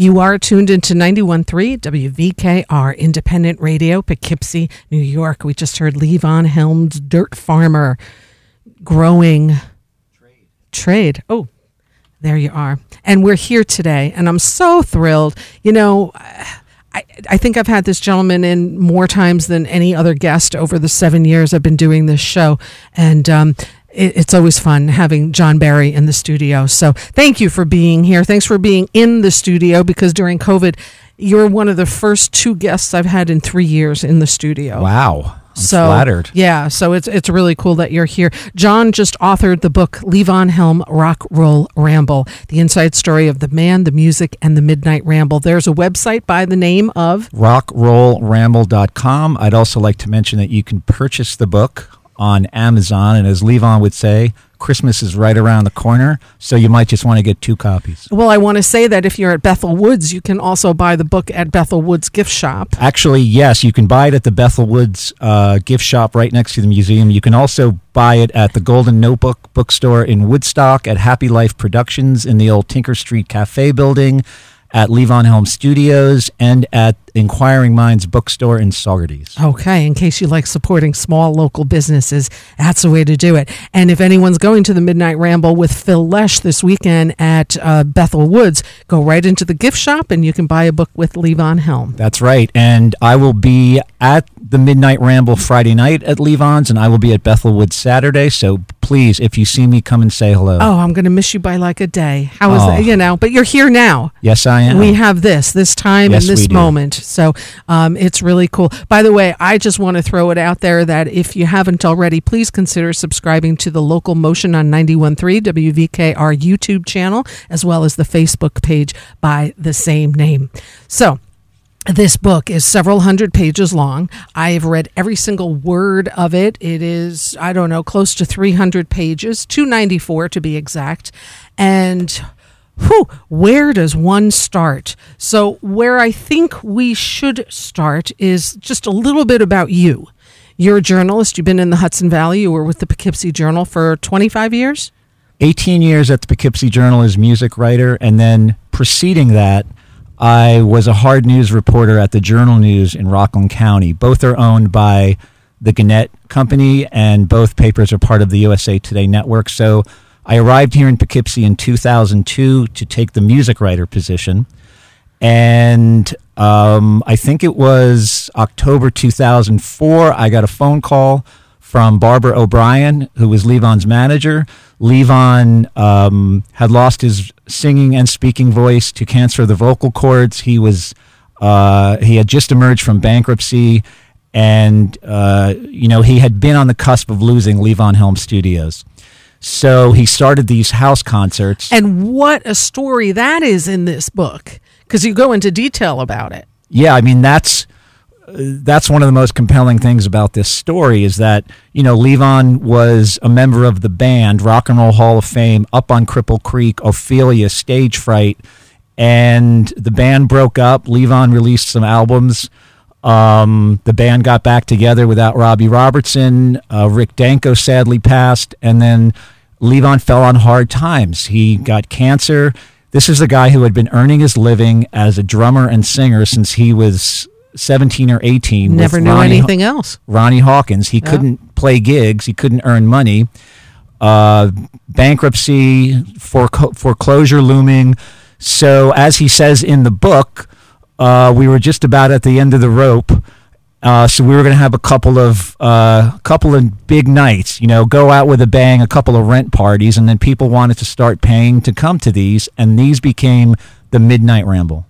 You are tuned into 91.3 WVKR Independent Radio, Poughkeepsie, New York. We just heard Levon Helm's Dirt Farmer growing trade. trade. Oh, there you are. And we're here today, and I'm so thrilled. You know, I, I think I've had this gentleman in more times than any other guest over the seven years I've been doing this show. And um, it's always fun having John Barry in the studio. So thank you for being here. Thanks for being in the studio because during COVID, you're one of the first two guests I've had in three years in the studio. Wow. I'm so flattered. yeah, so it's it's really cool that you're here. John just authored the book Levon Helm Rock Roll Ramble: The Inside Story of the Man, the Music, and the Midnight Ramble. There's a website by the name of rockrollramble.com. I'd also like to mention that you can purchase the book on Amazon, and as Levon would say, Christmas is right around the corner, so you might just want to get two copies. Well, I want to say that if you're at Bethel Woods, you can also buy the book at Bethel Woods Gift Shop. Actually, yes, you can buy it at the Bethel Woods uh, gift shop right next to the museum. You can also buy it at the Golden Notebook bookstore in Woodstock, at Happy Life Productions in the old Tinker Street Cafe building, at Levon Helm Studios, and at Inquiring Minds bookstore in Saugerties. Okay, in case you like supporting small local businesses, that's the way to do it. And if anyone's going to the Midnight Ramble with Phil Lesh this weekend at uh, Bethel Woods, go right into the gift shop and you can buy a book with Levon Helm. That's right. And I will be at the Midnight Ramble Friday night at Levon's, and I will be at Bethel Woods Saturday. So please, if you see me, come and say hello. Oh, I'm going to miss you by like a day. How is Oh. that? You know, but you're here now. Yes, I am. We have this, this time Yes, and this moment. So um, it's really cool. By the way, I just want to throw it out there that if you haven't already, please consider subscribing to the local Motion on 91.3 WVKR YouTube channel, as well as the Facebook page by the same name. So, this book is several hundred pages long. I have read every single word of it. It is, I don't know, close to 300 pages, 294 to be exact. And whew, where does one start? So, where I think we should start is just a little bit about you. You're a journalist. You've been in the Hudson Valley. You were with the Poughkeepsie Journal for 25 years. 18 years at the Poughkeepsie Journal as music writer, and then preceding that, I was a hard news reporter at the Journal News in Rockland County. Both are owned by the Gannett Company, and both papers are part of the USA Today network. So I arrived here in Poughkeepsie in 2002 to take the music writer position. And um, I think it was October 2004, I got a phone call from Barbara O'Brien, who was Levon's manager. Levon um, had lost his singing and speaking voice to cancer of the vocal cords. He was uh, he had just emerged from bankruptcy, and uh, you know he had been on the cusp of losing Levon Helm Studios. So he started these house concerts. And what a story that is in this book, because you go into detail about it. yeah, I mean that's that's one of the most compelling things about this story is that you know Levon was a member of the band Rock and Roll Hall of Fame up on Cripple Creek, Ophelia, Stage Fright, and the band broke up. Levon released some albums. Um, the band got back together without Robbie Robertson. Uh, Rick Danko sadly passed, and then Levon fell on hard times. He got cancer. This is the guy who had been earning his living as a drummer and singer since he was 17 or 18. with Never knew Ronnie- anything else. Ronnie Hawkins. He Yeah. couldn't play gigs. He couldn't earn money. Uh, bankruptcy, foreclo- foreclosure looming. So, as he says in the book, uh, we were just about at the end of the rope. Uh, so we were going to have a couple of uh, couple of big nights, you know, go out with a bang, a couple of rent parties, and then people wanted to start paying to come to these, and these became the Midnight Ramble.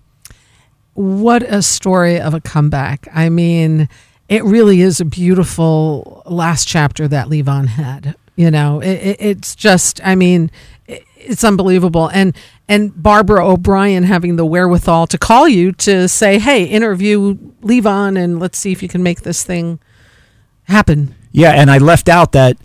What a story of a comeback. I mean, it really is a beautiful last chapter that Levon had. You know, it, it, it's just, I mean, it, it's unbelievable. And and Barbara O'Brien having the wherewithal to call you to say, "Hey, interview Levon, and let's see if you can make this thing happen." Yeah, and I left out that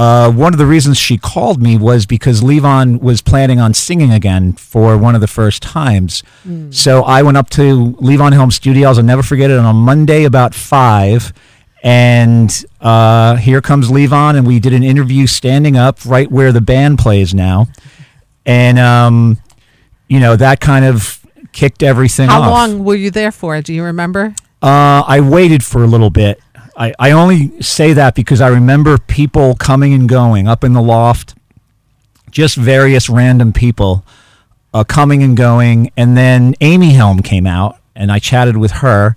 uh, one of the reasons she called me was because Levon was planning on singing again for one of the first times. So I went up to Levon Helm Studios. I'll never forget it on a Monday about five. And uh, here comes Levon, and we did an interview standing up right where the band plays now. And, um, you know, that kind of kicked everything off. How off. long were you there for? Do you remember? Uh, I waited for a little bit. I, I only say that because I remember people coming and going up in the loft, just various random people uh, coming and going. And then Amy Helm came out, and I chatted with her.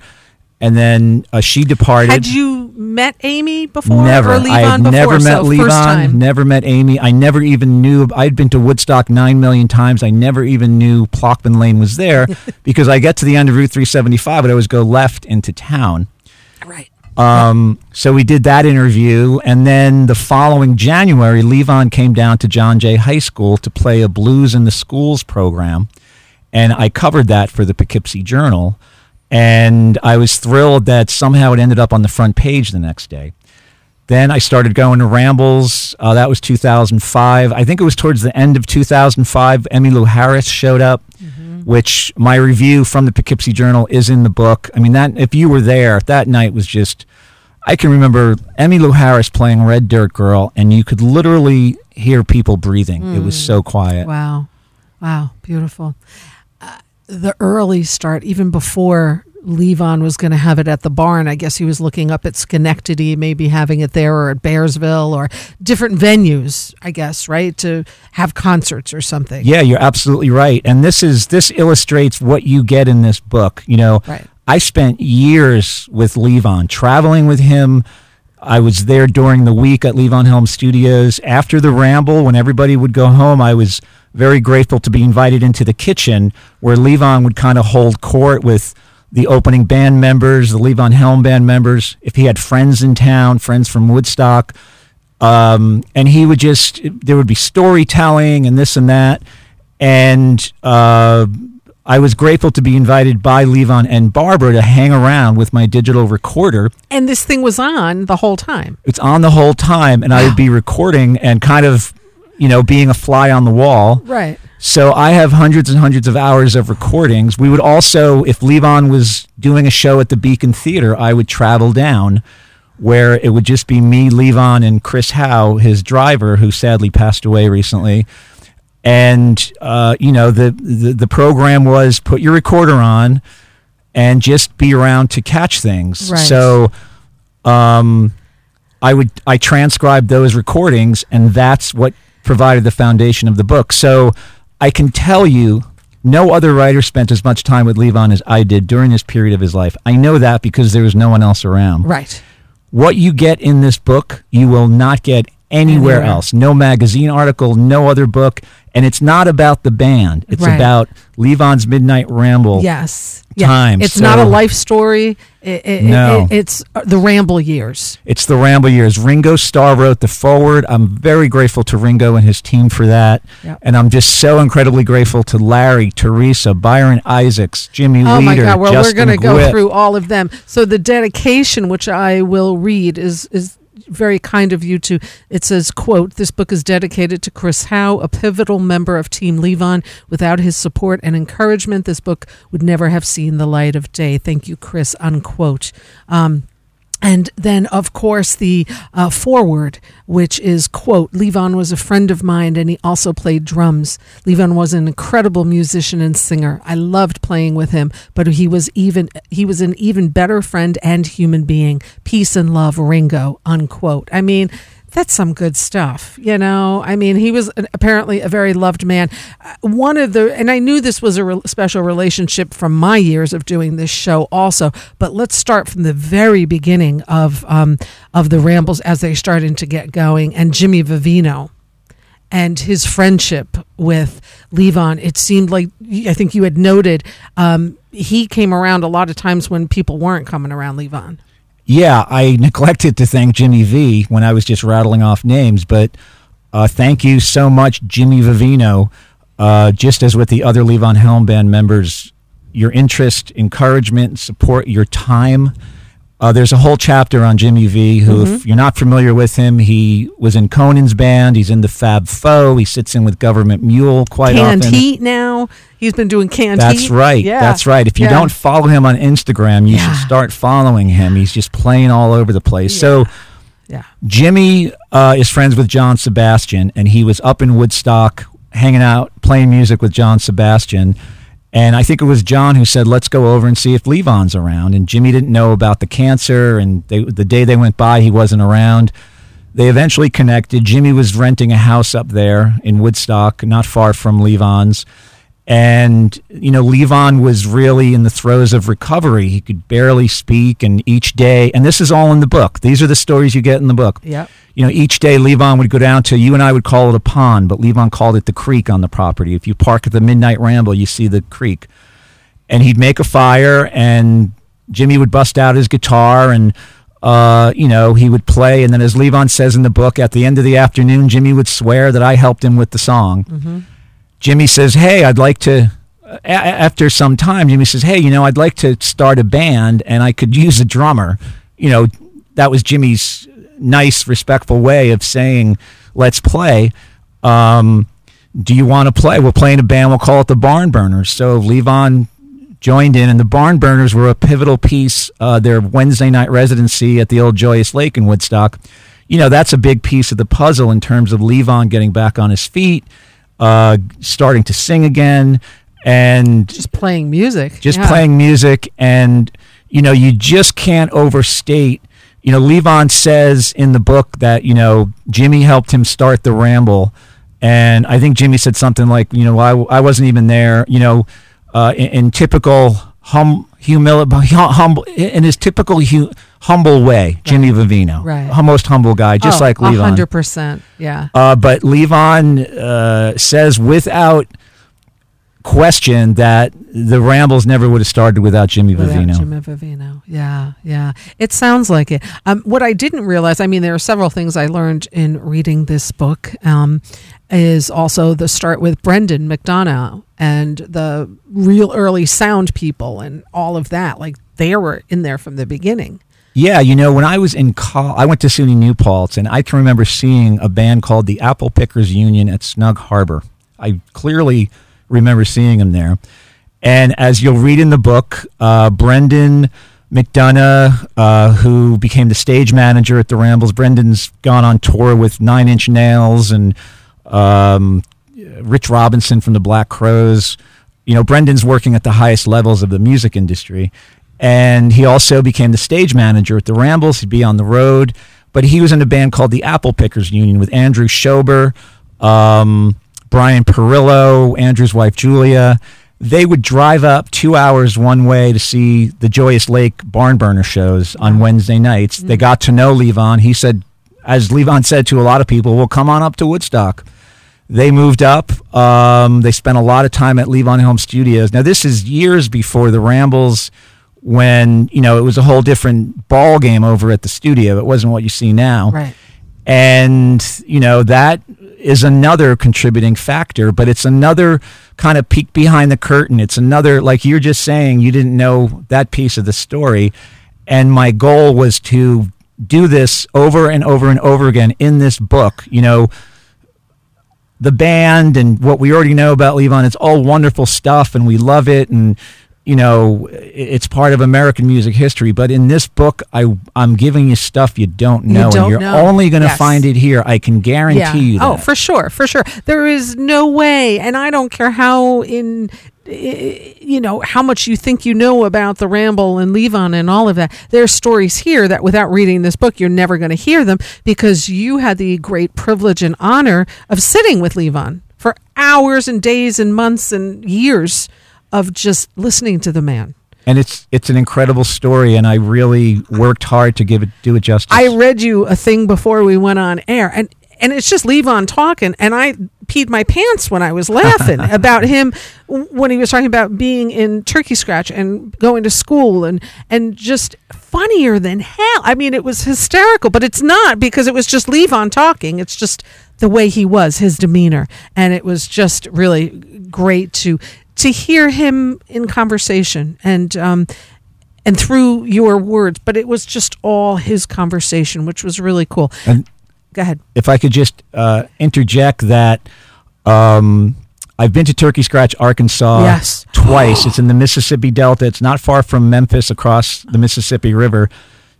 And then uh, she departed. Had you met Amy before? Never. I had before? never met so Levon. Never met Amy. I never even knew. I'd been to Woodstock nine million times. I never even knew Plochmann Lane was there because I get to the end of Route 375, but I always go left into town. Um, so we did that interview, and then the following January, Levon came down to John Jay High School to play a Blues in the Schools program, and I covered that for the Poughkeepsie Journal, and I was thrilled that somehow it ended up on the front page the next day. Then I started going to Rambles. Uh, that was 2005. I think it was towards the end of 2005. Emmylou Harris showed up, which my review from the Poughkeepsie Journal is in the book. I mean, that if you were there, that night was just. I can remember Emmylou Harris playing Red Dirt Girl, and you could literally hear people breathing. It was so quiet. Wow. Wow. Beautiful. Uh, the early start, even before Levon was going to have it at the barn, I guess he was looking up at Schenectady, maybe having it there or at Bearsville or different venues, I guess, right? To have concerts or something. Yeah, you're absolutely right. And this is this illustrates what you get in this book. You know, Right. I spent years with Levon, traveling with him. I was there during the week at Levon Helm Studios. After the ramble, when everybody would go home, I was very grateful to be invited into the kitchen where Levon would kind of hold court with the opening band members, the Levon Helm band members. If he had friends in town, friends from Woodstock, um, and he would just there would be storytelling and this and that and uh, I was grateful to be invited by Levon and Barbara to hang around with my digital recorder. And this thing was on the whole time. It's on the whole time, and I would be recording and kind of, you know, being a fly on the wall. Right. So I have hundreds and hundreds of hours of recordings. We would also, if Levon was doing a show at the Beacon Theater, I would travel down where it would just be me, Levon, and Chris Howe, his driver, who sadly passed away recently. And uh, you know the, the the program was put your recorder on and just be around to catch things. Right. So um, I would I transcribed those recordings, and that's what provided the foundation of the book. So I can tell you, no other writer spent as much time with Levon as I did during this period of his life. I know that because there was no one else around. Right. What you get in this book, you will not get anywhere, else. No magazine article, no other book. And it's not about the band. It's Right. about Levon's Midnight Ramble. Yes. Time, It's not a life story. It, it, No. it- it's uh, the ramble years. It's the Ramble years. Ringo Starr wrote the foreword. I'm very grateful to Ringo and his team for that. Yep. And I'm just so incredibly grateful to Larry, Teresa, Byron Isaacs, Jimmy Oh my God! Well, Justin we're going to go through all of them. So the dedication, which I will read, is is very kind of you to. It says, "quote This book is dedicated to Chris Howe, a pivotal member of Team Levon. Without his support and encouragement, this book would never have seen the light of day. Thank you, Chris." Unquote. Um, and then, of course, the uh, foreword, which is, quote, Levon was a friend of mine and he also played drums. Levon was an incredible musician and singer. I loved playing with him, but he was even he was an even better friend and human being. Peace and love, Ringo, unquote. I mean, that's some good stuff, you know. I mean, he was an, apparently a very loved man. Uh, One of the, and I knew this was a re- special relationship from my years of doing this show, also. But let's start from the very beginning of um, of the Rambles as they started to get going, and Jimmy Vivino and his friendship with Levon. It seemed like I think you had noted um, he came around a lot of times when people weren't coming around Levon. Yeah, I neglected to thank Jimmy V when I was just rattling off names, but uh, thank you so much, Jimmy Vivino. Uh, just as with the other Levon Helm Band members, your interest, encouragement, support, your time. Uh, there's a whole chapter on Jimmy V, who, if you're not familiar with him, he was in Conan's band. He's in the Fab Four. He sits in with Government Mule quite Canned often. Heat now. He's been doing canned That's heat. right. Yeah. That's right. If you Yeah. don't follow him on Instagram, you Yeah. should start following him. He's just playing all over the place. So Yeah. Jimmy uh, is friends with John Sebastian, and he was up in Woodstock hanging out, playing music with John Sebastian. And I think it was John who said, "Let's go over and see if Levon's around." And Jimmy didn't know about the cancer, and they, the day they went by, he wasn't around. They eventually connected. Jimmy was renting a house up there in Woodstock, not far from Levon's. And, you know, Levon was really in the throes of recovery. He could barely speak, and each day, and this is all in the book. These are the stories you get in the book. Yeah. You know, each day Levon would go down to, you and I would call it a pond, but Levon called it the creek on the property. If you park at the Midnight Ramble, you see the creek. And he'd make a fire, and Jimmy would bust out his guitar, and, uh, you know, he would play. And then, as Levon says in the book, at the end of the afternoon, Jimmy would swear that I helped him with the song. Mm-hmm. Jimmy says, "Hey, I'd like to." After some time, Jimmy says, "Hey, you know, I'd like to start a band, and I could use a drummer." You know, that was Jimmy's nice, respectful way of saying, "Let's play." Um, do you want to play? We'll play in a band. We'll call it the Barn Burners. So Levon joined in, and the Barn Burners were a pivotal piece. Uh, their Wednesday night residency at the old Joyous Lake in Woodstock. You know, that's a big piece of the puzzle in terms of Levon getting back on his feet uh, starting to sing again, and Just playing music. just Yeah. playing music. And you know, you just can't overstate. You know, Levon says in the book that you know Jimmy helped him start the Ramble, and I think Jimmy said something like, you know, I, I wasn't even there. You know, uh, in, in typical hum humility, humble in his typical hu- humble way, Jimmy Vivino, Right. most humble guy, just Oh, like Levon. hundred percent. Yeah. Uh, but Levon uh, says without question that the Rambles never would have started without Jimmy Without Vivino. Jimmy Vivino. Yeah, yeah. It sounds like it. Um, what I didn't realize, I mean, there are several things I learned in reading this book, um, is also the start with Brendan McDonough and the real early sound people and all of that. Like they were in there from the beginning. Yeah, you know, when I was in college, I went to SUNY New Paltz, and I can remember seeing a band called the Apple Pickers Union at Snug Harbor. I clearly remember seeing them there. And as you'll read in the book, uh, Brendan McDonough, uh, who became the stage manager at the Rambles, Brendan's gone on tour with Nine Inch Nails and um, Rich Robinson from the Black Crowes. You know, Brendan's working at the highest levels of the music industry. And he also became the stage manager at the Rambles. He'd be on the road. But he was in a band called the Apple Pickers Union with Andrew Schober, um, Brian Perillo, Andrew's wife Julia. They would drive up two hours one way to see the Joyous Lake barn burner shows on Wednesday nights. They got to know Levon. He said, as Levon said to a lot of people, well, come on up to Woodstock. They moved up. Um, they spent a lot of time at Levon Helm Studios. Now, this is years before the Rambles, when you know it was a whole different ball game over at the studio. It wasn't what you see now, Right. and you know that is another contributing factor. But it's another kind of peek behind the curtain. It's another like you're just saying you didn't know that piece of the story, and my goal was to do this over and over and over again in this book. You know the band and what we already know about Levon. It's all wonderful stuff, and we love it. And you know, it's part of American music history. But in this book, I I'm giving you stuff you don't know, don't and you're know. only going to Yes. find it here. I can guarantee you oh, that. Oh, for sure, for sure. There is no way, and I don't care how in you know how much you think you know about the Ramble and Levon and all of that. There are stories here that without reading this book, you're never going to hear them because you had the great privilege and honor of sitting with Levon for hours and days and months and years of just listening to the man. and it's it's an incredible story, and I really worked hard to give it do it justice. I read you a thing before we went on air, and and it's just Levon talking, and I peed my pants when I was laughing about him when he was talking about being in Turkey Scratch and going to school, and and just funnier than hell. I mean, it was hysterical, but it's not because it was just Levon talking. It's just the way he was, his demeanor, and it was just really great to to hear him in conversation and. um and through your words, but it was just all his conversation, which was really cool. And- Go ahead. if I could just uh, interject that um, I've been to Turkey Scratch, Arkansas Yes. twice. it's in the Mississippi Delta. It's not far from Memphis across the Mississippi River.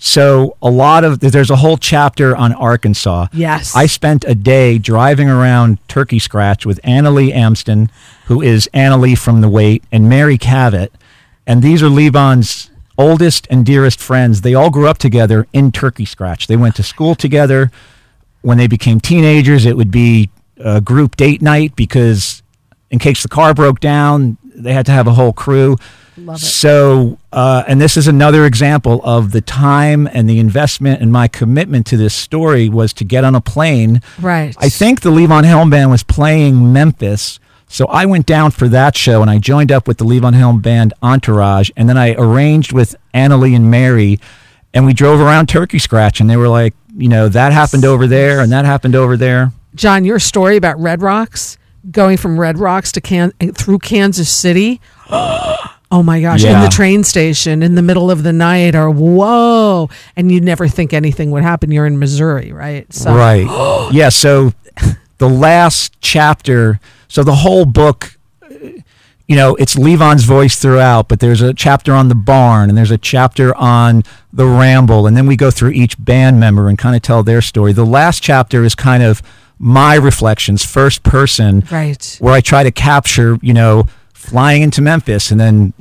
So a lot of there's a whole chapter on Arkansas. Yes. I spent a day driving around Turkey Scratch with Annalee Amsden, who is Annalee from The Weight, and Mary Cavett. And these are Levon's oldest and dearest friends. They all grew up together in Turkey Scratch. They went to school together. When they became teenagers, it would be a group date night because in case the car broke down, they had to have a whole crew. Love it. So, uh, and this is another example of the time and the investment and my commitment to this story was to get on a plane. Right. I think the Levon Helm Band was playing Memphis. So I went down for that show and I joined up with the Levon Helm Band entourage. And then I arranged with Annalee and Mary and we drove around Turkey Scratch and they were like, you know, that happened over there and that happened over there. John, your story about Red Rocks, going from Red Rocks to Can- through Kansas City. Oh my gosh! In the train station in the middle of the night, or whoa! And you never think anything would happen. You're in Missouri, right? So, Right. yeah. So the last chapter, so the whole book, you know, it's Levon's voice throughout, but there's a chapter on the barn and there's a chapter on the ramble. And then we go through each band member and kind of tell their story. The last chapter is kind of my reflections, first person, Right. where I try to capture, you know, flying into Memphis and then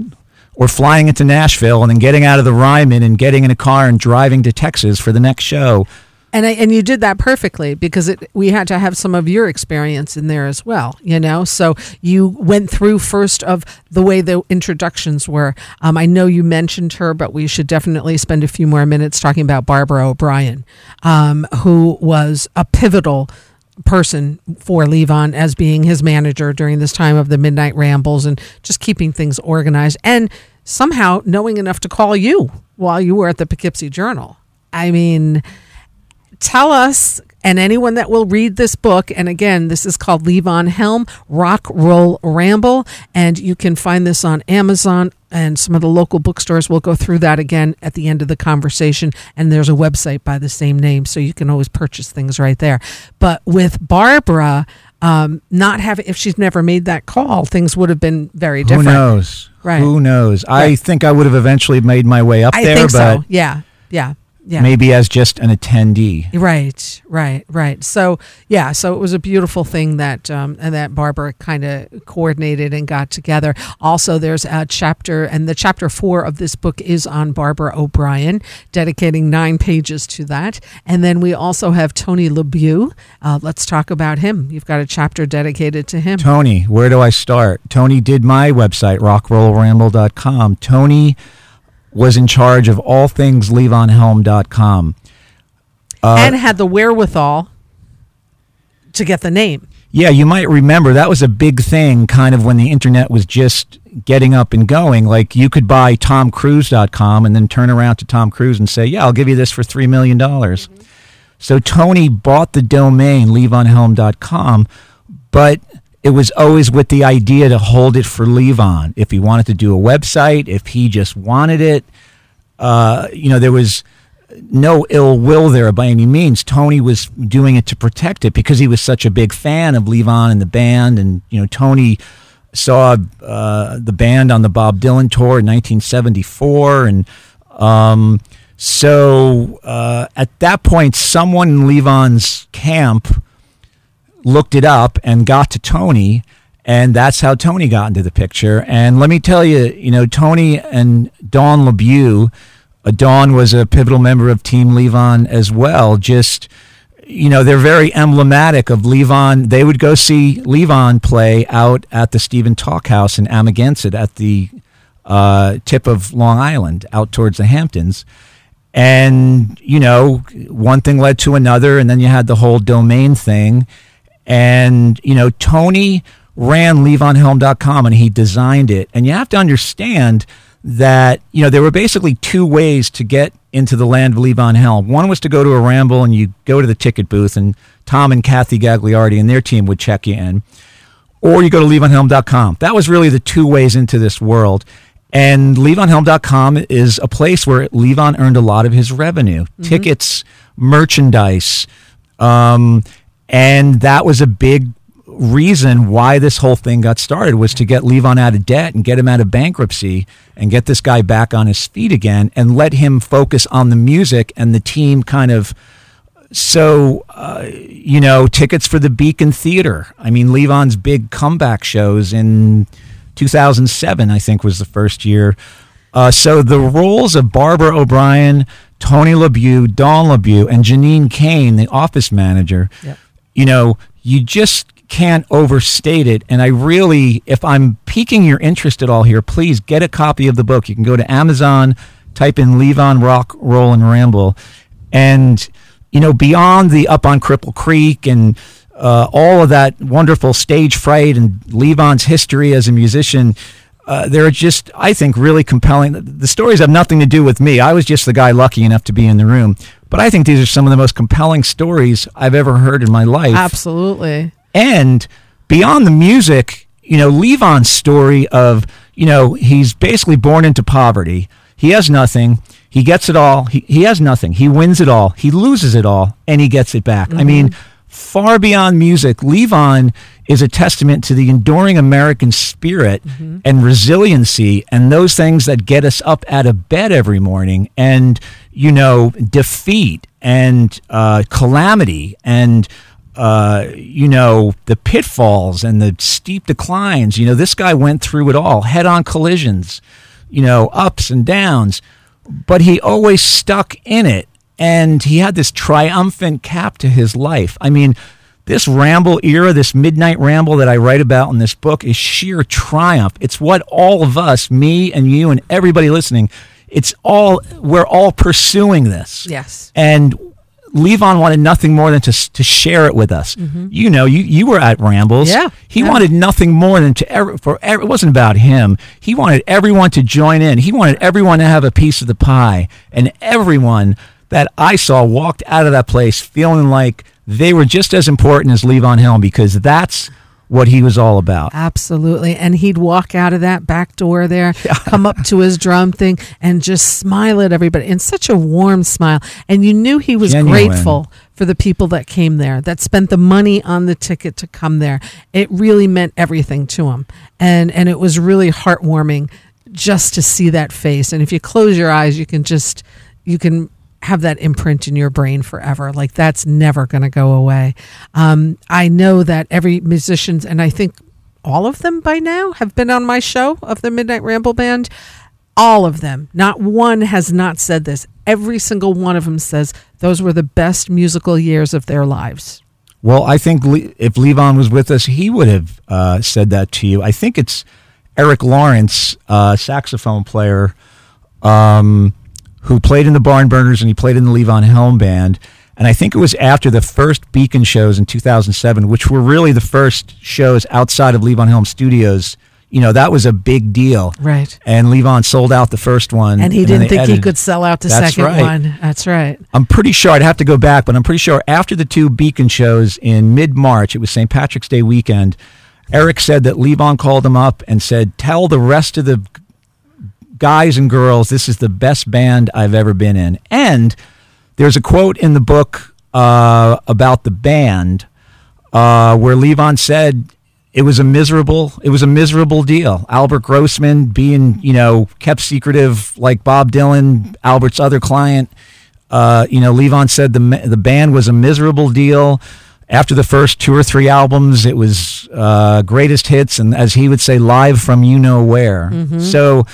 or flying into Nashville and then getting out of the Ryman and getting in a car and driving to Texas for the next show. And I, and you did that perfectly because it we had to have some of your experience in there as well, you know. So you went through first of the way the introductions were. Um, I know you mentioned her, but we should definitely spend a few more minutes talking about Barbara O'Brien, um, who was a pivotal person for Levon as being his manager during this time of the midnight rambles and just keeping things organized and somehow knowing enough to call you while you were at the Poughkeepsie Journal. I mean, tell us and anyone that will read this book and again this is called levon helm rock roll ramble and you can find this on amazon and some of the local bookstores will go through that again at the end of the conversation and there's a website by the same name so you can always purchase things right there but with barbara um, not having if she's never made that call things would have been very different Who knows? Right. Who knows? I think I would have eventually made my way up i there, think but so yeah yeah yeah maybe as just an attendee. Right, right, right. So yeah, so it was a beautiful thing that um, and that Barbara kind of coordinated and got together. Also, there's a chapter, and the chapter four of this book is on Barbara O'Brien, dedicating nine pages to that. And then we also have Tony LeBeau. Uh, let's talk about him. You've got a chapter dedicated to him. Tony, where do I start? Tony did my website, rockrollramble.com. Tony was in charge of all things levonhelm.com. Uh, and had the wherewithal to get the name. Yeah, you might remember that was a big thing kind of when the internet was just getting up and going. Like you could buy tomcruise.com and then turn around to Tom Cruise and say, Yeah, I'll give you this for $3 million. So Tony bought the domain levonhelm.com, but it was always with the idea to hold it for Levon. If he wanted to do a website, if he just wanted it, uh, you know, there was no ill will there by any means. Tony was doing it to protect it because he was such a big fan of Levon and the band. And, you know, Tony saw uh, the band on the Bob Dylan tour in 1974. And um, so uh, at that point, someone in Levon's camp looked it up and got to Tony. And that's how Tony got into the picture. And let me tell you, you know, Tony and Dawn LeBeau, uh, Dawn was a pivotal member of Team Levon as well. Just, you know, they're very emblematic of Levon. They would go see Levon play out at the Stephen Talkhouse in Amagansett at the uh, tip of Long Island, out towards the Hamptons. And, you know, one thing led to another, and then you had the whole domain thing. And, you know, Tony ran levonhelm.com and he designed it. And you have to understand that, you know, there were basically two ways to get into the land of Levon Helm. One was to go to a ramble and you go to the ticket booth and Tom and Kathy Gagliardi and their team would check you in. Or you go to levonhelm.com. That was really the two ways into this world. And levonhelm.com is a place where Levon earned a lot of his revenue tickets, merchandise. Um, and that was a big reason why this whole thing got started was to get Levon out of debt and get him out of bankruptcy and get this guy back on his feet again and let him focus on the music and the team kind of so uh, you know tickets for the Beacon Theater. I mean Levon's big comeback shows in 2007 I think was the first year. Uh, so the roles of Barbara O'Brien, Tony LeBeau, Dawn LeBeau, and Janine Kane, the office manager, Yep. You know, you just can't overstate it. And I really, if I'm piquing your interest at all here, please get a copy of the book. You can go to Amazon, type in Levon Rock, Roll, and Ramble. And, you know, beyond the Up on Cripple Creek and uh, all of that wonderful stage fright and Levon's history as a musician, uh, they're just, I think, really compelling. The- The stories have nothing to do with me. I was just the guy lucky enough to be in the room. But I think these are some of the most compelling stories I've ever heard in my life. Absolutely. And beyond the music, you know, Levon's story of, you know, he's basically born into poverty. He has nothing. He gets it all. He, he has nothing. He wins it all. He loses it all and he gets it back. I mm-hmm. mean, far beyond music, Levon is a testament to the enduring American spirit and resiliency and those things that get us up out of bed every morning and, you know, defeat and uh, calamity and, uh, you know, the pitfalls and the steep declines. You know, this guy went through it all head on collisions, you know, ups and downs, but he always stuck in it. And he had this triumphant cap to his life. I mean, this ramble era, this midnight ramble that I write about in this book is sheer triumph. It's what all of us, me and you and everybody listening, it's all, we're all pursuing this. Yes. And Levon wanted nothing more than to to share it with us. Mm-hmm. You know, you you were at Rambles. Yeah, He yeah. wanted nothing more than to ever for ever, it wasn't about him. He wanted everyone to join in. He wanted everyone to have a piece of the pie, and everyone that I saw walked out of that place feeling like they were just as important as Levon Helm because that's what he was all about. Absolutely. And he'd walk out of that back door there, come up to his drum thing, and just smile at everybody in such a warm smile. And you knew he was Genuine. grateful for the people that came there, that spent the money on the ticket to come there. It really meant everything to him. And and it was really heartwarming just to see that face. And if you close your eyes, you can just you can have that imprint in your brain forever. Like that's never going to go away. Um, I know that every musician's, and I think all of them by now have been on my show of the Midnight Ramble Band. All of them, not one has not said this. Every single one of them says those were the best musical years of their lives. Well, I think Le- if Levon was with us, he would have uh, said that to you. I think it's Erik Lawrence, uh, saxophone player, um, who played in the Barn Burners and he played in the Levon Helm Band. And I think it was after the first Beacon shows in 2007, which were really the first shows outside of Levon Helm Studios. You know, that was a big deal. Right. And Levon sold out the first one. And he then didn't think he could sell out the That's second right. one. That's right. I'm pretty sure I'd have to go back, but I'm pretty sure after the two Beacon shows in mid March, it was St. Patrick's Day weekend. Eric said that Levon called him up and said, "Tell the rest of the guys and girls this is the best band I've ever been in." And there's a quote in the book uh, about the band uh, where Levon said it was a miserable it was a miserable deal. Albert Grossman being you know kept secretive like Bob Dylan, Albert's other client. Uh, you know, Levon said the the band was a miserable deal. After the first two or three albums, it was uh, greatest hits, and as he would say, live from you know where. So, uh,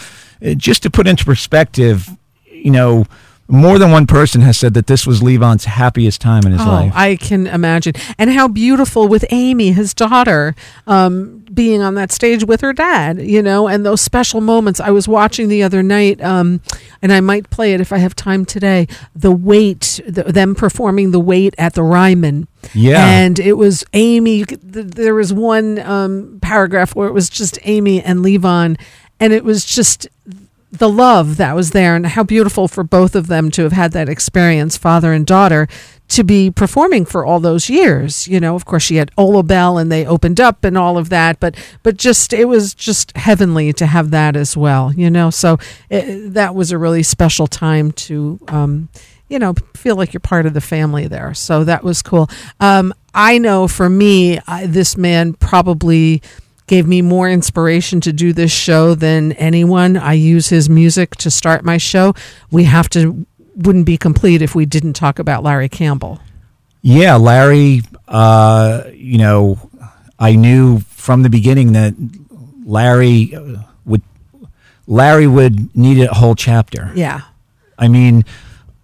just to put into perspective, you know, more than one person has said that this was Levon's happiest time in his Oh, life. I can imagine. And how beautiful with Amy, his daughter, um, being on that stage with her dad, you know, and those special moments. I was watching the other night, um, and I might play it if I have time today. The Weight, the, them performing the Weight at the Ryman. Yeah. And it was Amy. There was one um, paragraph where it was just Amy and Levon, and it was just the love that was there and how beautiful for both of them to have had that experience, father and daughter, to be performing for all those years. You know, of course, she had Ollabelle and they opened up and all of that, but but just it was just heavenly to have that as well. You know, so it, that was a really special time to. Um, you know, feel like you're part of the family there. So that was cool. Um, I know for me, I, this man probably gave me more inspiration to do this show than anyone. I use his music to start my show. We have to wouldn't be complete if we didn't talk about Larry Campbell. Yeah, Larry. Uh, you know, I knew from the beginning that Larry uh, would Larry would need a whole chapter. Yeah. I mean,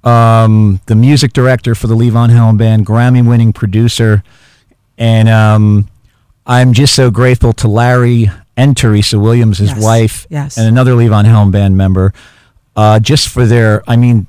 um, the music director for the Levon Helm Band, Grammy-winning producer, and um, I'm just so grateful to Larry and Teresa Williams, his Yes, wife, yes. and another Levon Helm Band member, uh, just for their. I mean,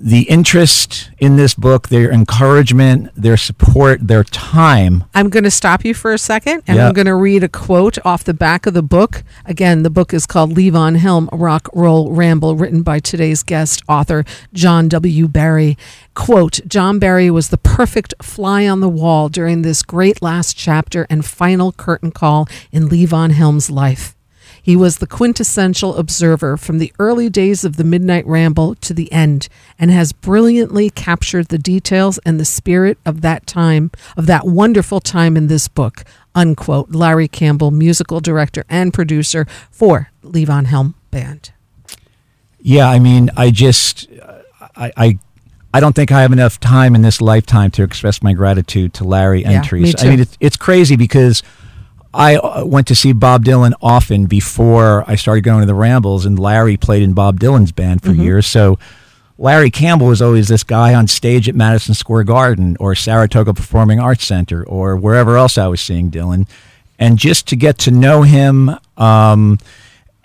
the interest in this book, their encouragement, their support, their time. I'm going to stop you for a second and Yeah. I'm going to read a quote off the back of the book. Again, the book is called Levon Helm Rock Roll Ramble, written by today's guest author, John W. Barry. Quote John Barry was the perfect fly on the wall during this great last chapter and final curtain call in Levon Helm's life. He was the quintessential observer from the early days of the Midnight Ramble to the end and has brilliantly captured the details and the spirit of that time, of that wonderful time in this book. Unquote. Larry Campbell, musical director and producer for Levon Helm Band. Yeah, I mean, I just, I, I, I don't think I have enough time in this lifetime to express my gratitude to Larry and Yeah, me Teresa. I mean, it's, it's crazy because I uh, went to see Bob Dylan often before I started going to the Rambles, and Larry played in Bob Dylan's band Mm-hmm. for years. So Larry Campbell was always this guy on stage at Madison Square Garden or Saratoga Performing Arts Center or wherever else I was seeing Dylan. And just to get to know him um,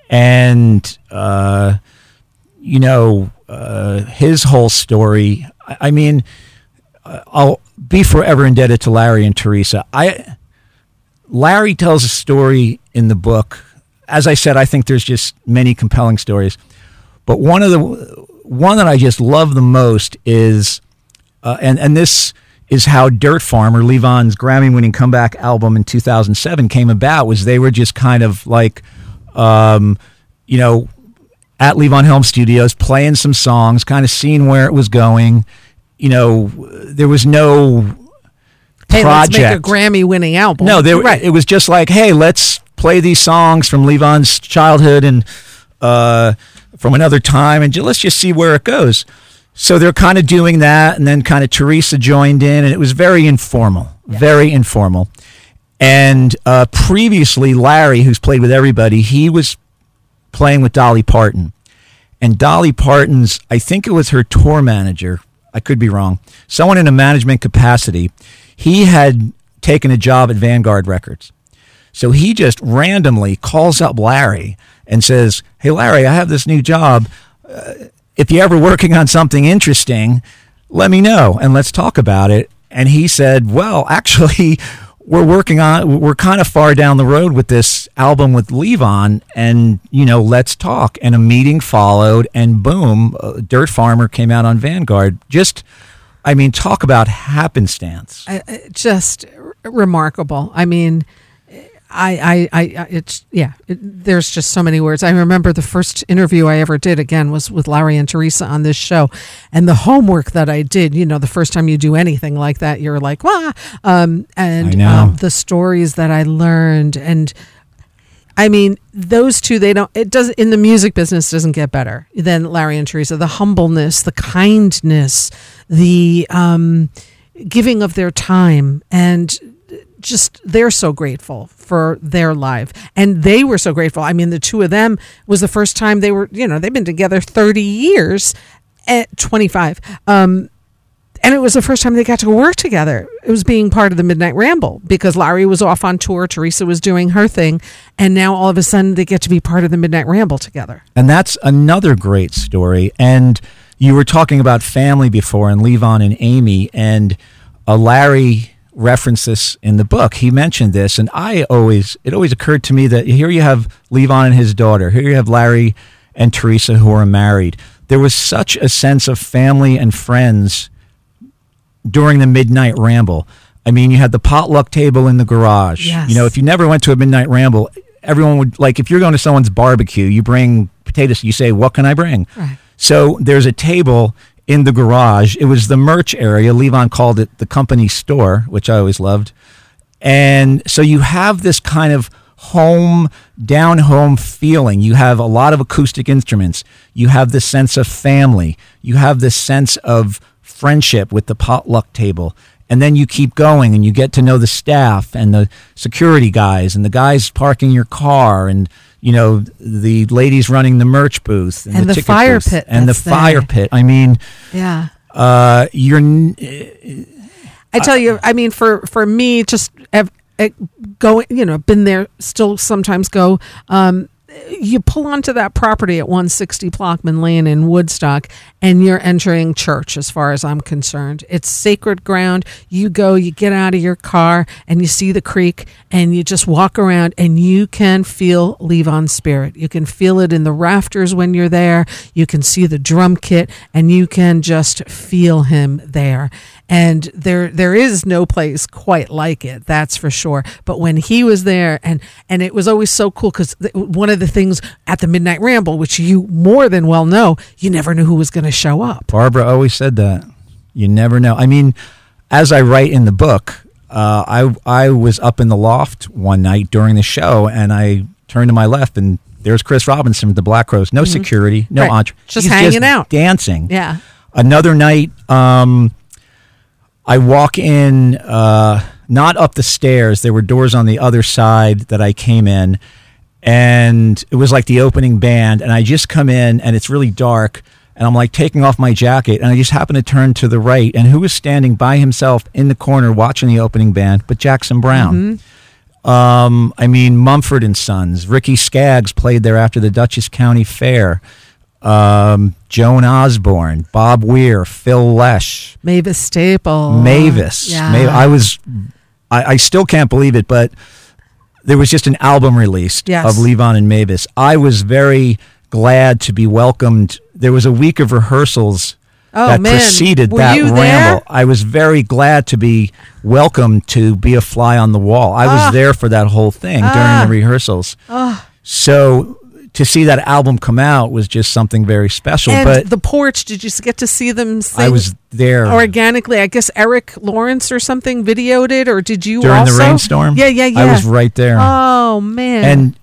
and, uh, you know, uh, his whole story, I, I mean, uh, I'll be forever indebted to Larry and Teresa. I Larry tells a story in the book. As I said, I think there's just many compelling stories, but one of the one that I just love the most is, uh, and and this is how Dirt Farmer, Levon's Grammy-winning comeback album in 2007 came about. Was they were just kind of like, um, you know, at Levon Helm Studios playing some songs, kind of seeing where it was going. You know, there was no Hey, let's make a. Grammy winning album. No, they, right. it was just like, hey, let's play these songs from Levon's childhood and uh, from another time, and let's just see where it goes. So they're kind of doing that, and then kind of Teresa joined in, and it was very informal, very informal. And uh, previously, Larry, who's played with everybody, he was playing with Dolly Parton. And Dolly Parton's, I think it was her tour manager, I could be wrong, someone in a management capacity, he had taken a job at Vanguard Records. So he just randomly calls up Larry and says, Hey, Larry, I have this new job. Uh, if you're ever working on something interesting, let me know and let's talk about it. And he said, Well, actually, we're working on, we're kind of far down the road with this album with Levon, and, you know, let's talk. And a meeting followed, and boom, uh, Dirt Farmer came out on Vanguard. Just, I mean, talk about happenstance. I- I- just r- remarkable. I mean, I, I, I, it's yeah. It, there's just so many words. I remember the first interview I ever did again was with Larry and Teresa on this show, and the homework that I did. You know, the first time you do anything like that, you're like, wow. Um, and. Um, the stories that I learned, and I mean, those two, they don't, it doesn't, in the music business, doesn't get better than Larry and Teresa. The humbleness, the kindness, the um, giving of their time, and just, they're so grateful for their life. And they were so grateful. I mean, the two of them was the first time they were, you know, they've been together 30 years at 25. Um, and it was the first time they got to work together. It was being part of the Midnight Ramble because Larry was off on tour, Teresa was doing her thing, and now all of a sudden they get to be part of the Midnight Ramble together. And that's another great story. And you were talking about family before and Levon and Amy, and uh, Larry referenced this in the book. He mentioned this, and I always, it always occurred to me that here you have Levon and his daughter, here you have Larry and Teresa who are married. There was such a sense of family and friends during the midnight ramble. I mean, you had the potluck table in the garage. Yes. You know, if you never went to a midnight ramble, everyone would like if you're going to someone's barbecue, you bring potatoes, you say, "What can I bring?" Right. So there's a table in the garage. It was the merch area. Levon called it the company store, which I always loved. And so you have this kind of home, down home feeling. You have a lot of acoustic instruments. You have this sense of family. You have this sense of friendship with the potluck table. And then you keep going and you get to know the staff and the security guys and the guys parking your car and you know the ladies running the merch booth And the ticket fire booth pit and the there. fire pit. I mean, Yeah. uh, you're I tell you, I mean, for for me, just eh, going, you know, been there, still sometimes go. Um, you pull onto that property at 160 Plochmann Lane in Woodstock, and you're entering church. As far as I'm concerned, it's sacred ground. You go, you get out of your car, and you see the creek, and you just walk around, and you can feel Levon's spirit. You can feel it in the rafters when you're there. You can see the drum kit, and you can just feel him there and there there is no place quite like it that's for sure but when he was there and and it was always so cool because one of the things at the midnight ramble which you more than well know you never knew who was going to show up Barbara always said that. You never know. I mean, as I write in the book, uh, I I was up in the loft one night during the show, and I turned to my left, and there's Chris Robinson with the Black Crowes. No security, no Mm-hmm. Right. entre- Just He's hanging out. dancing. yeah Another night, um, I walk in, uh, not up the stairs. There were doors on the other side that I came in, and it was like the opening band. And I just come in, and it's really dark, and I'm like taking off my jacket, and I just happen to turn to the right, and who was standing by himself in the corner watching the opening band? But Jackson Browne. Um, I mean, Mumford and Sons. Ricky Skaggs played there after the Dutchess County Fair. Um, Joan Osborne, Bob Weir, Phil Lesh, mavis staple Mavis. yeah. I was, I, I still can't believe it, but there was just an album released Yes. of Levon and Mavis. I was very glad to be welcomed. There was a week of rehearsals Oh, that man. preceded Were that ramble. there? I was very glad to be welcomed to be a fly on the wall. I was Ah. there for that whole thing Ah. during the rehearsals. So to see that album come out was just something very special. and but the porch did you get to see them sing I was there organically i guess Erik Lawrence or something videoed it or did you during also the rainstorm. yeah yeah yeah I was right there. oh man And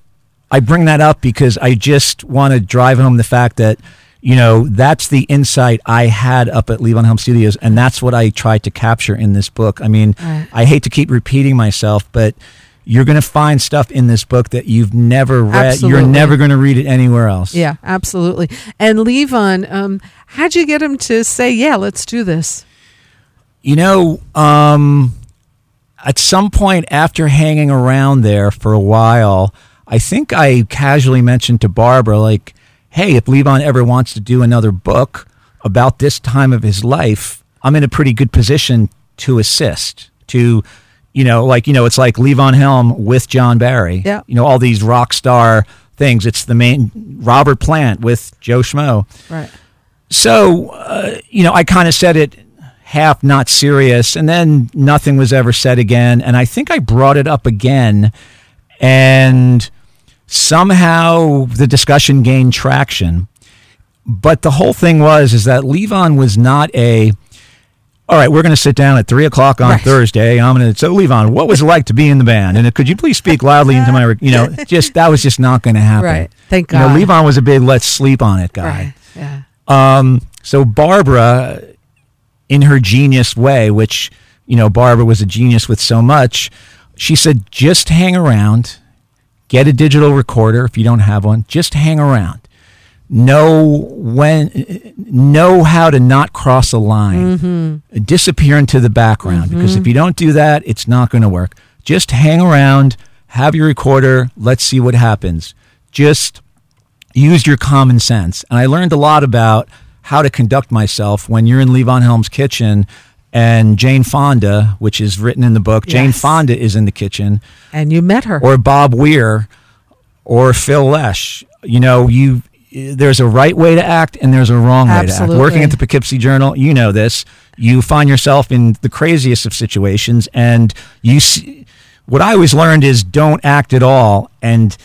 I bring that up because I just want to drive home the fact that, you know, that's the insight I had up at Levon Helm Studios, and that's what I tried to capture in this book. I mean, Right. I hate to keep repeating myself, but you're going to find stuff in this book that you've never read. Absolutely. You're never going to read it anywhere else. Yeah, absolutely. And Levon, um, how'd you get him to say, "Yeah, let's do this"? You know, um, at some point after hanging around there for a while, I think I casually mentioned to Barbara, like, hey, if Levon ever wants to do another book about this time of his life, I'm in a pretty good position to assist, to, you know, like, you know, it's like Levon Helm with John Barry. Yeah. You know, all these rock star things. It's the main Robert Plant with Joe Schmo. Right. So, uh, you know, I kind of said it half not serious, and then nothing was ever said again. And I think I brought it up again, and somehow the discussion gained traction. But the whole thing was is that Levon was not a. All right, we're going to sit down at three o'clock on Right. Thursday. I'm going to. So, Levon, what was it like to be in the band? And could you please speak loudly into my, you know, just that was just not going to happen. Right. Thank You know, God. Levon was a big "let's sleep on it" guy. Right. Yeah. Um, so Barbara, in her genius way, which you know Barbara was a genius with so much, she said, just hang around, get a digital recorder if you don't have one. Just hang around. Know when, know how to not cross a line. Mm-hmm. Disappear into the background mm-hmm. because if you don't do that, it's not going to work. Just hang around, have your recorder. Let's see what happens. Just use your common sense. And I learned a lot about how to conduct myself when you're in Levon Helm's kitchen and Jane Fonda, which is written in the book, Jane Fonda is in the kitchen, And you met her. or Bob Weir or Phil Lesh. You know, you there's a right way to act and there's a wrong way to act. Working at the Poughkeepsie Journal, you know this. You find yourself in the craziest of situations and you see, what I always learned is don't act at all and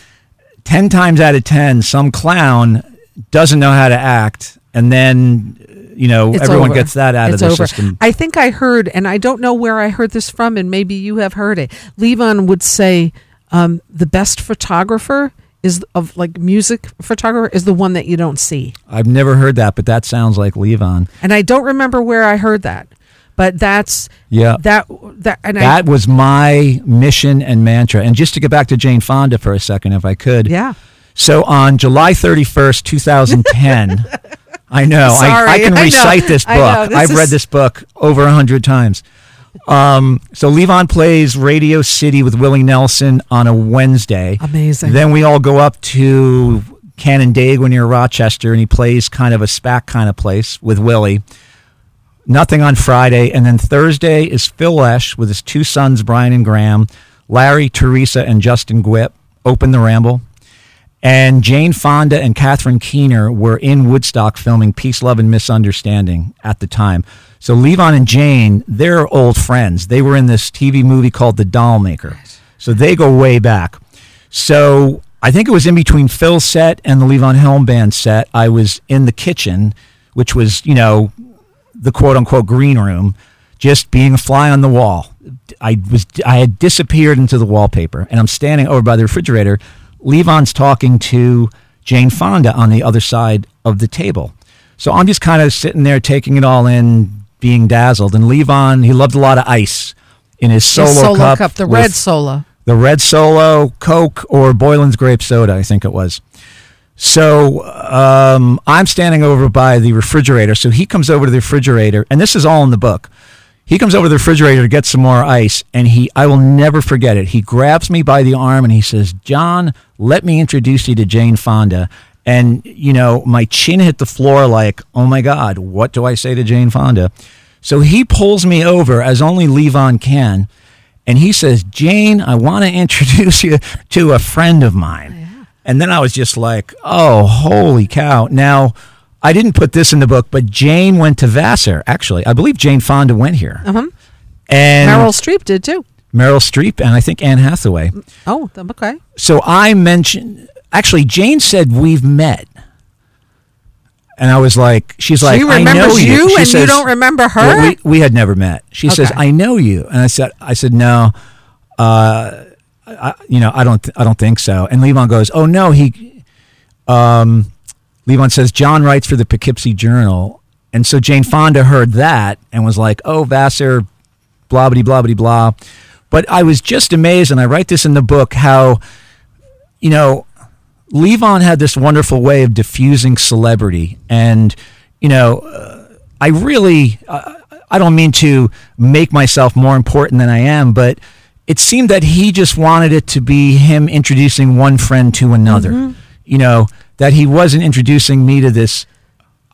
10 times out of 10 some clown doesn't know how to act and then you know, It's everyone over. gets that out it's of their over. system. I think I heard, and I don't know where I heard this from, and maybe you have heard it. Levon would say um, the best photographer is of like music photographer is the one that you don't see. I've never heard that, but that sounds like Levon. And I don't remember where I heard that, but that's Yeah. that that and I That was my mission and mantra. And just to get back to Jane Fonda for a second, if I could. yeah. So on July 31st, 2010, I know, I, Sorry, I can I know, recite this book. I know, this I've read this book over a hundred times. Um, so Levon plays Radio City with Willie Nelson on a Wednesday. Amazing. Then we all go up to Canandaigua near Rochester, and he plays kind of a SPAC kind of place with Willie. Nothing on Friday, and then Thursday is Phil Lesh with his two sons, Brian and Graham, Larry, Teresa, and Justin Guip. Open the Ramble. And Jane Fonda and Catherine Keener were in Woodstock filming Peace, Love, and Misunderstanding at the time. So Levon and Jane, they're old friends. They were in this TV movie called The Dollmaker. So they go way back. So I think it was in between Phil's set and the Levon Helm Band set. I was in the kitchen, which was, you know, the quote unquote green room, just being a fly on the wall. I was I had disappeared into the wallpaper, and I'm standing over by the refrigerator. Levon's talking to Jane Fonda on the other side of the table. So I'm just kind of sitting there taking it all in, being dazzled. And Levon, he loved a lot of ice in his solo, His solo cup, cup, the red solo. the red solo coke or boylan's grape soda i think it was so um, i'm standing over by the refrigerator so he comes over to the refrigerator and this is all in the book he comes over to the refrigerator to get some more ice and he i will never forget it he grabs me by the arm and he says john let me introduce you to jane fonda and you know my chin hit the floor like oh my god what do i say to jane fonda so he pulls me over as only levon can and he says, Jane, I want to introduce you to a friend of mine. Oh, and then I was just like, oh, holy cow. Now, I didn't put this in the book, but Jane went to Vassar, actually. I believe Jane Fonda went here. Uh-huh. And Meryl Streep did too. Meryl Streep, and I think Anne Hathaway. Oh, okay. So I mentioned, actually, Jane said, we've met. And I was like, she's like, she I know you, you, and you don't remember her. well, we, we had never met. She says, "I know you," and I said, "I said no, uh, I, you know, I don't, th- I don't think so." And Levon goes, "Oh no, he." Um, Levon says John writes for the Poughkeepsie Journal, and so Jane Fonda heard that and was like, "Oh, Vassar, blah blah blah blah blah." But I was just amazed, and I write this in the book how, you know, Levon had this wonderful way of diffusing celebrity, and you know, uh, I really, uh, I don't mean to make myself more important than I am, but it seemed that he just wanted it to be him introducing one friend to another. You know, that he wasn't introducing me to this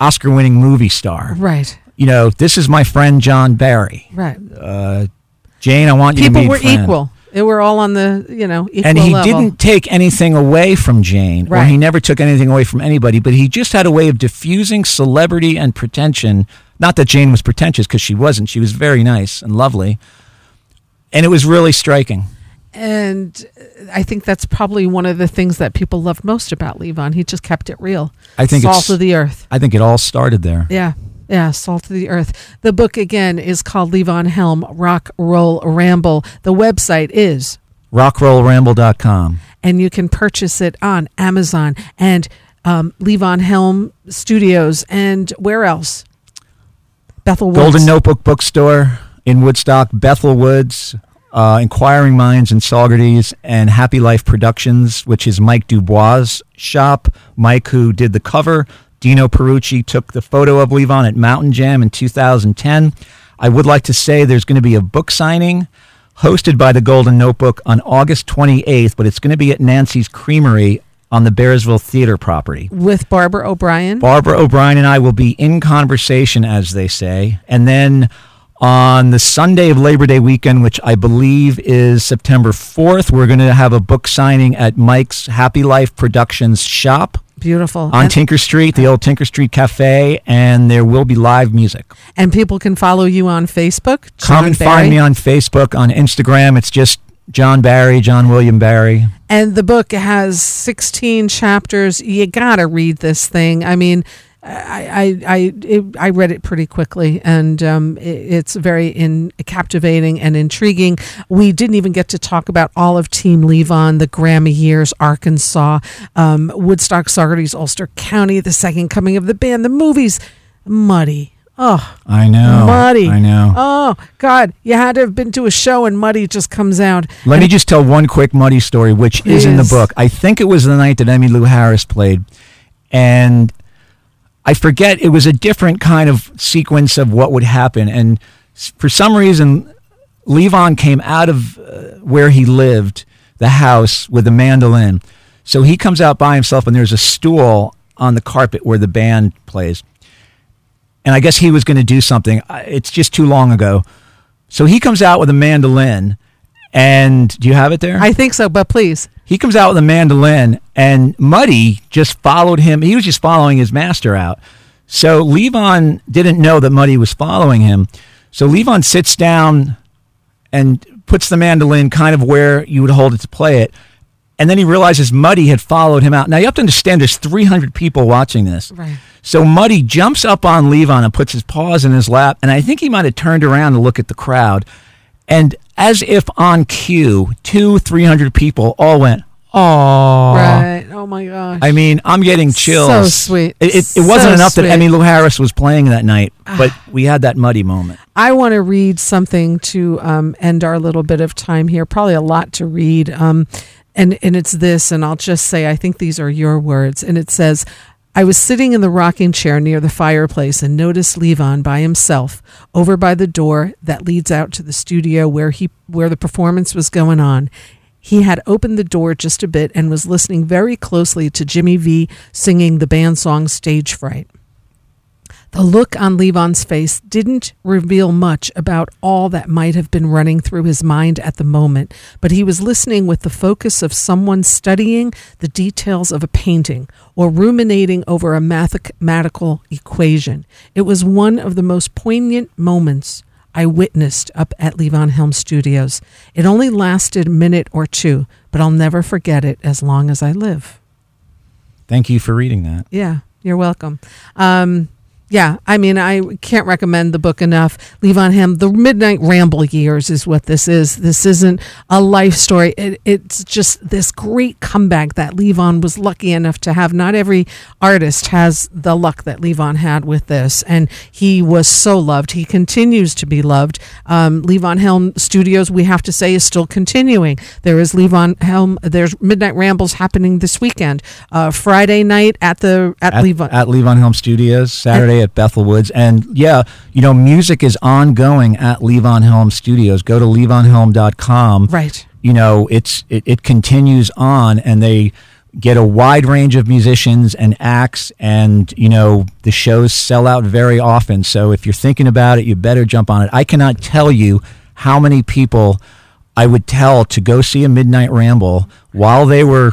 Oscar-winning movie star. right, You know, this is my friend John Barry. right. Uh, Jane, I want you to People were equal. They were all on the you know equal and he level. didn't take anything away from Jane, or Right. he never took anything away from anybody. But he just had a way of diffusing celebrity and pretension. Not that Jane was pretentious, because she wasn't. She was very nice and lovely, and it was really striking. And I think that's probably one of the things that people loved most about Levon. He just kept it real. I think salt of the earth. I think it all started there. Yeah. Yeah, Salt of the Earth. The book again is called Levon Helm Rock Roll Ramble. The website is, Rockrollramble.com. and you can purchase it on Amazon and um, Levon Helm Studios and where else? Bethel Woods. Golden Notebook Bookstore in Woodstock, Bethel Woods, uh, Inquiring Minds and Saugerties, and Happy Life Productions, which is Mike Dubois' shop. Mike, who did the cover. Dino Perrucci took the photo of Levon at Mountain Jam in 2010. I would like to say there's going to be a book signing hosted by the Golden Notebook on August 28th, but it's going to be at Nancy's Creamery on the Bearsville Theater property. with Barbara O'Brien. Barbara O'Brien and I will be in conversation, as they say. And then on the Sunday of Labor Day weekend, which I believe is September 4th, we're going to have a book signing at Mike's Happy Life Productions shop Beautiful. on and, Tinker Street, the old Tinker Street Cafe, and there will be live music. and people can follow you on Facebook. Come and Barry. find me on Facebook, on Instagram. It's just John Barry, John William Barry. And the book has 16 chapters. You got to read this thing. I mean, I I I, it, I read it pretty quickly, and um, it, it's very in captivating and intriguing. We didn't even get to talk about all of Team Levon, the Grammy years, Arkansas, um, Woodstock, Saugerties, Ulster County, the second coming of the band, the movies, Muddy. Oh, I know. Muddy. I know. Oh God, you had to have been to a show and Muddy just comes out. Let me just tell one quick Muddy story, which is in the book. I think it was the night that Emmylou Harris played, and I forget it was a different kind of sequence of what would happen. And for some reason, Levon came out of uh, where he lived, the house, with a mandolin. So he comes out by himself, and there's a stool on the carpet where the band plays. And I guess he was going to do something. It's just too long ago. So he comes out with a mandolin. And do you have it there? I think so, but please. He comes out with a mandolin, and Muddy just followed him. He was just following his master out. So Levon didn't know that Muddy was following him. So Levon sits down and puts the mandolin kind of where you would hold it to play it. And then he realizes Muddy had followed him out. Now you have to understand there's 300 people watching this. Right. So Muddy jumps up on Levon and puts his paws in his lap. And I think he might have turned around to look at the crowd. And as if on cue, two, 300 people all went, Oh, Right. Oh my gosh. I mean, I'm getting chills. So sweet. It, it, it So wasn't enough sweet. that Emmylou Harris was playing that night, but we had that muddy moment. I want to read something to um, end our little bit of time here. Probably a lot to read. Um, and, and it's this, and I'll just say, I think these are your words. And it says, I was sitting in the rocking chair near the fireplace and noticed Levon by himself over by the door that leads out to the studio where he where the performance was going on. He had opened the door just a bit and was listening very closely to Jimmy V singing the band song Stage Fright. The look on Levon's face didn't reveal much about all that might have been running through his mind at the moment, but he was listening with the focus of someone studying the details of a painting or ruminating over a mathematical equation. It was one of the most poignant moments I witnessed up at Levon Helm Studios. It only lasted a minute or two, but I'll never forget it as long as I live. Thank you for reading that. Yeah, you're welcome. Um, yeah, I mean, I can't recommend the book enough. Levon Helm, The Midnight Ramble Years is what this is. This isn't a life story. It, it's just this great comeback that Levon was lucky enough to have. Not every artist has the luck that Levon had with this, and he was so loved. He continues to be loved. Um, Levon Helm Studios, we have to say, is still continuing. There is Levon Helm. There's Midnight Rambles happening this weekend, uh, Friday night at the at, At, Levon. at Levon Helm Studios, Saturday at Bethel Woods. And yeah, you know, music is ongoing at Levon Helm Studios. Go to levonhelm.com. right. you know it's it, it continues on and they get a wide range of musicians and acts and you know the shows sell out very often so if you're thinking about it you better jump on it i cannot tell you how many people i would tell to go see a midnight ramble while they were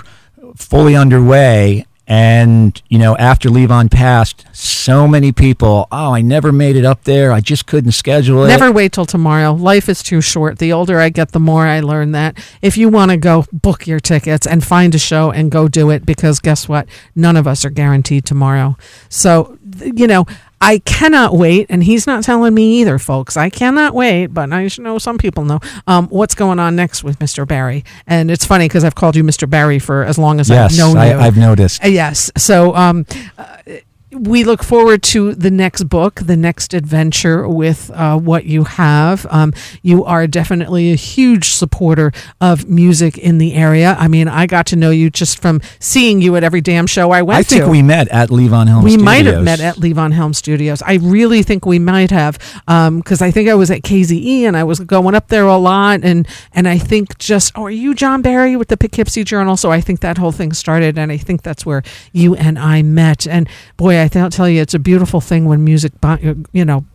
fully underway and you know after levon passed so many people oh i never made it up there i just couldn't schedule it Never wait till tomorrow. Life is too short. The older I get, the more I learn that. If you want to go, book your tickets and find a show and go do it because guess what? None of us are guaranteed tomorrow. So, you know, I cannot wait, and he's not telling me either, folks. I cannot wait, but I know some people know um, what's going on next with Mr. Barry. And it's funny because I've called you Mr. Barry for as long as yes I've known I, you. i've noticed Yes. So um, uh, we look forward to the next book, the next adventure with uh, what you have. Um, you are definitely a huge supporter of music in the area. I mean, I got to know you just from seeing you at every damn show I went to. I think to. we met at Levon Helm we Studios. might have met at Levon Helm Studios. I really think we might have, because I think I was at KZE and I was going up there a lot, and and I think just, oh, are you John Barry with the Poughkeepsie Journal? So I think that whole thing started, and I think that's where you and I met. And boy, I th- I'll tell you, it's a beautiful thing when music, you know.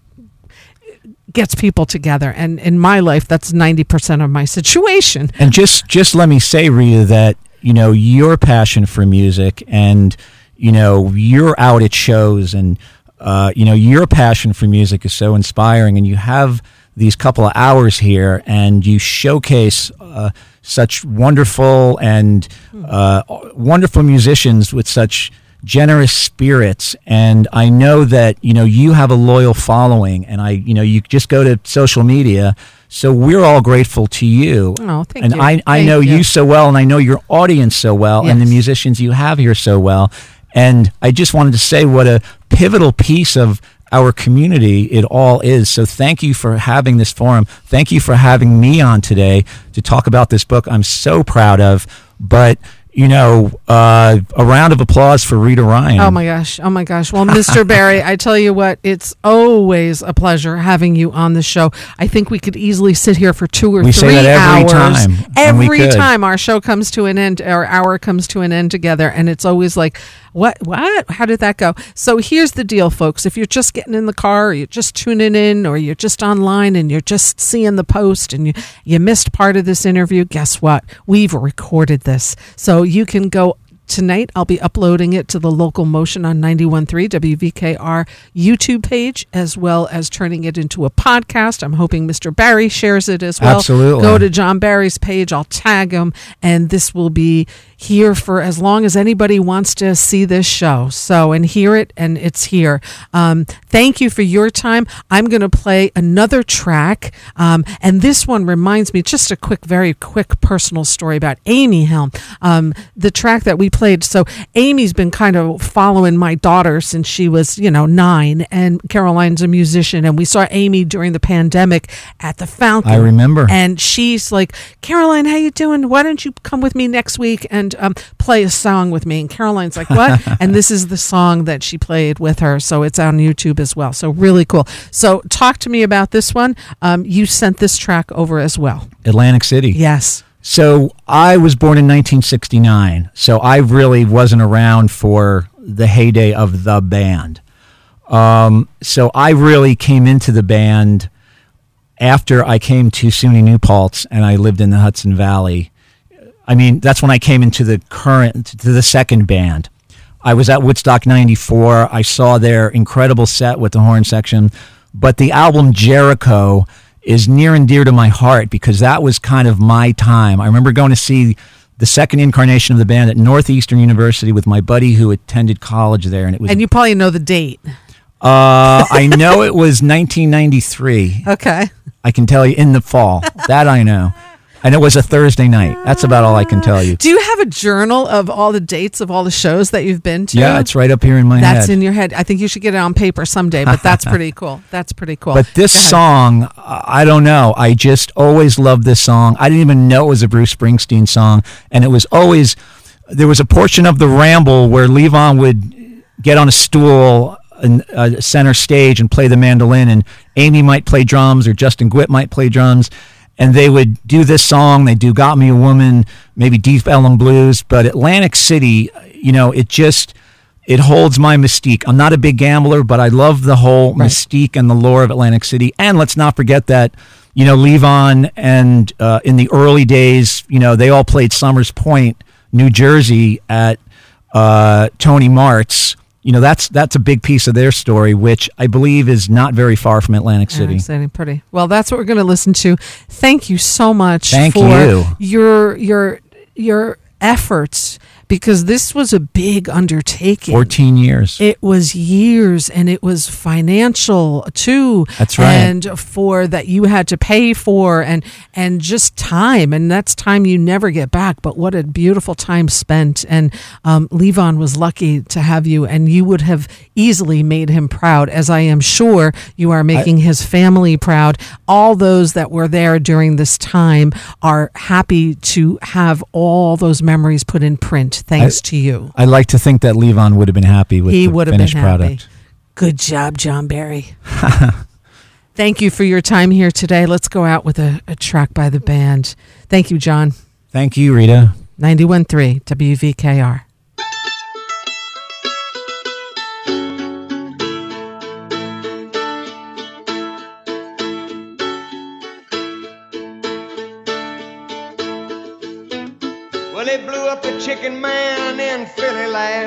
Gets people together, and in my life, that's ninety percent of my situation. And just just let me say, Rita, that you know your passion for music, and you know you're out at shows, and uh, you know your passion for music is so inspiring, and you have these couple of hours here, and you showcase uh, such wonderful and uh, wonderful musicians with such generous spirits, and I know that you know you have a loyal following, and I you know you just go to social media. So we're all grateful to you. Oh, thank and you. I, I Thank know you. you. so well, and I know your audience so well, and the musicians you have here so well. And I just wanted to say what a pivotal piece of our community it all is. So thank you for having this forum. Thank you for having me on today to talk about this book I'm so proud of. But, you know, uh, a round of applause for Rita Ryan. Oh my gosh. Oh my gosh. Well, Mr. Barry, I tell you what, it's always a pleasure having you on the show. I think we could easily sit here for two or We three say that every hours. time, Every time our show comes to an end, our hour comes to an end together, and it's always like, what? What? How did that go? So here's the deal, folks. If you're just getting in the car, or you're just tuning in, or you're just online and you're just seeing the post and you, you missed part of this interview, guess what? We've recorded this. So you can go tonight i'll be uploading it to the local motion on 913 wvkr youtube page as well as turning it into a podcast i'm hoping mr barry shares it as well Absolutely. go to john barry's page i'll tag him and this will be here for as long as anybody wants to see this show. So and hear it and it's here. Um, thank you for your time. I'm going to play another track um, and this one reminds me just a quick very quick personal story about amy helm. Um, the track that we played so amy's been kind of following my daughter since she was you know nine and caroline's a musician and we saw amy during the pandemic at the fountain I remember. and she's like caroline how you doing? Why don't you come with me next week and um, play a song with me and caroline's like what and this is the song that she played with her so it's on youtube as well so really cool so talk to me about this one um, you sent this track over as well Atlantic City. yes So I was born in 1969. So I really wasn't around for the heyday of the band. Um, so I really came into the band after I came to SUNY New Paltz and I lived in the Hudson Valley. I mean, that's when I came into the current, to the second band. I was at Woodstock 94. I saw their incredible set with the horn section. But the album Jericho is near and dear to my heart because that was kind of my time. I remember going to see the second incarnation of the band at Northeastern University with my buddy who attended college there. And it was, and you probably know the date uh, I know it was 1993. okay I can tell you in the fall. That I know. And it was a Thursday night. That's about all I can tell you. do you have a journal of all the dates of all the shows that you've been to Yeah, it's right up here in my that's head. in your head i think you should get it on paper someday but that's pretty cool that's pretty cool But this song, I don't know. I just always loved this song. I didn't even know it was a Bruce Springsteen song, and it was always there was a portion of the ramble where Levon would get on a stool in uh, center stage and play the mandolin, and Amy might play drums or Justin Guip might play drums. And they would do this song. They do "Got Me a Woman," maybe "Deep Ellum Blues," but Atlantic City, you know, it just it holds my mystique. I'm not a big gambler, but I love the whole mystique and the lore of Atlantic City. And let's not forget that, you know, Levon and uh, in the early days, you know, they all played Somers Point, New Jersey at uh, Tony Mart's. You know, that's that's a big piece of their story, which I believe is not very far from Atlantic City. Atlantic City, pretty well. That's what we're going to listen to. Thank you so much Thank for you. your your your efforts because this was a big undertaking. 14 years. It was years and it was financial too. That's right. And for that you had to pay for and and just time and that's time you never get back. But what a beautiful time spent. And um, Levon was lucky to have you and you would have easily made him proud, as I am sure you are making his family proud. All those that were there during this time are happy to have all those memories put in print thanks to you. I like to think that Levon would have been happy with He the would have been finished happy. product. Good job, John Barry. Thank you for your time here today. Let's go out with a, a track by the band. Thank you, John. Thank you, Rita. 91.3 WVKR.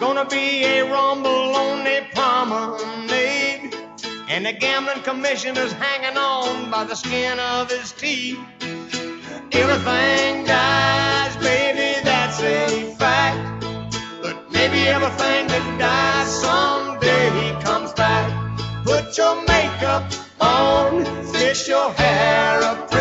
Gonna be a rumble on the promenade. And the gambling commissioner's hanging on by the skin of his teeth. Everything dies, baby, that's a fact. But maybe everything that dies someday comes back. Put your makeup on, fix your hair up.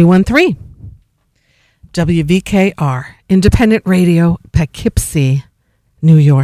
91.3 WVKR, Independent Radio, Poughkeepsie, New York.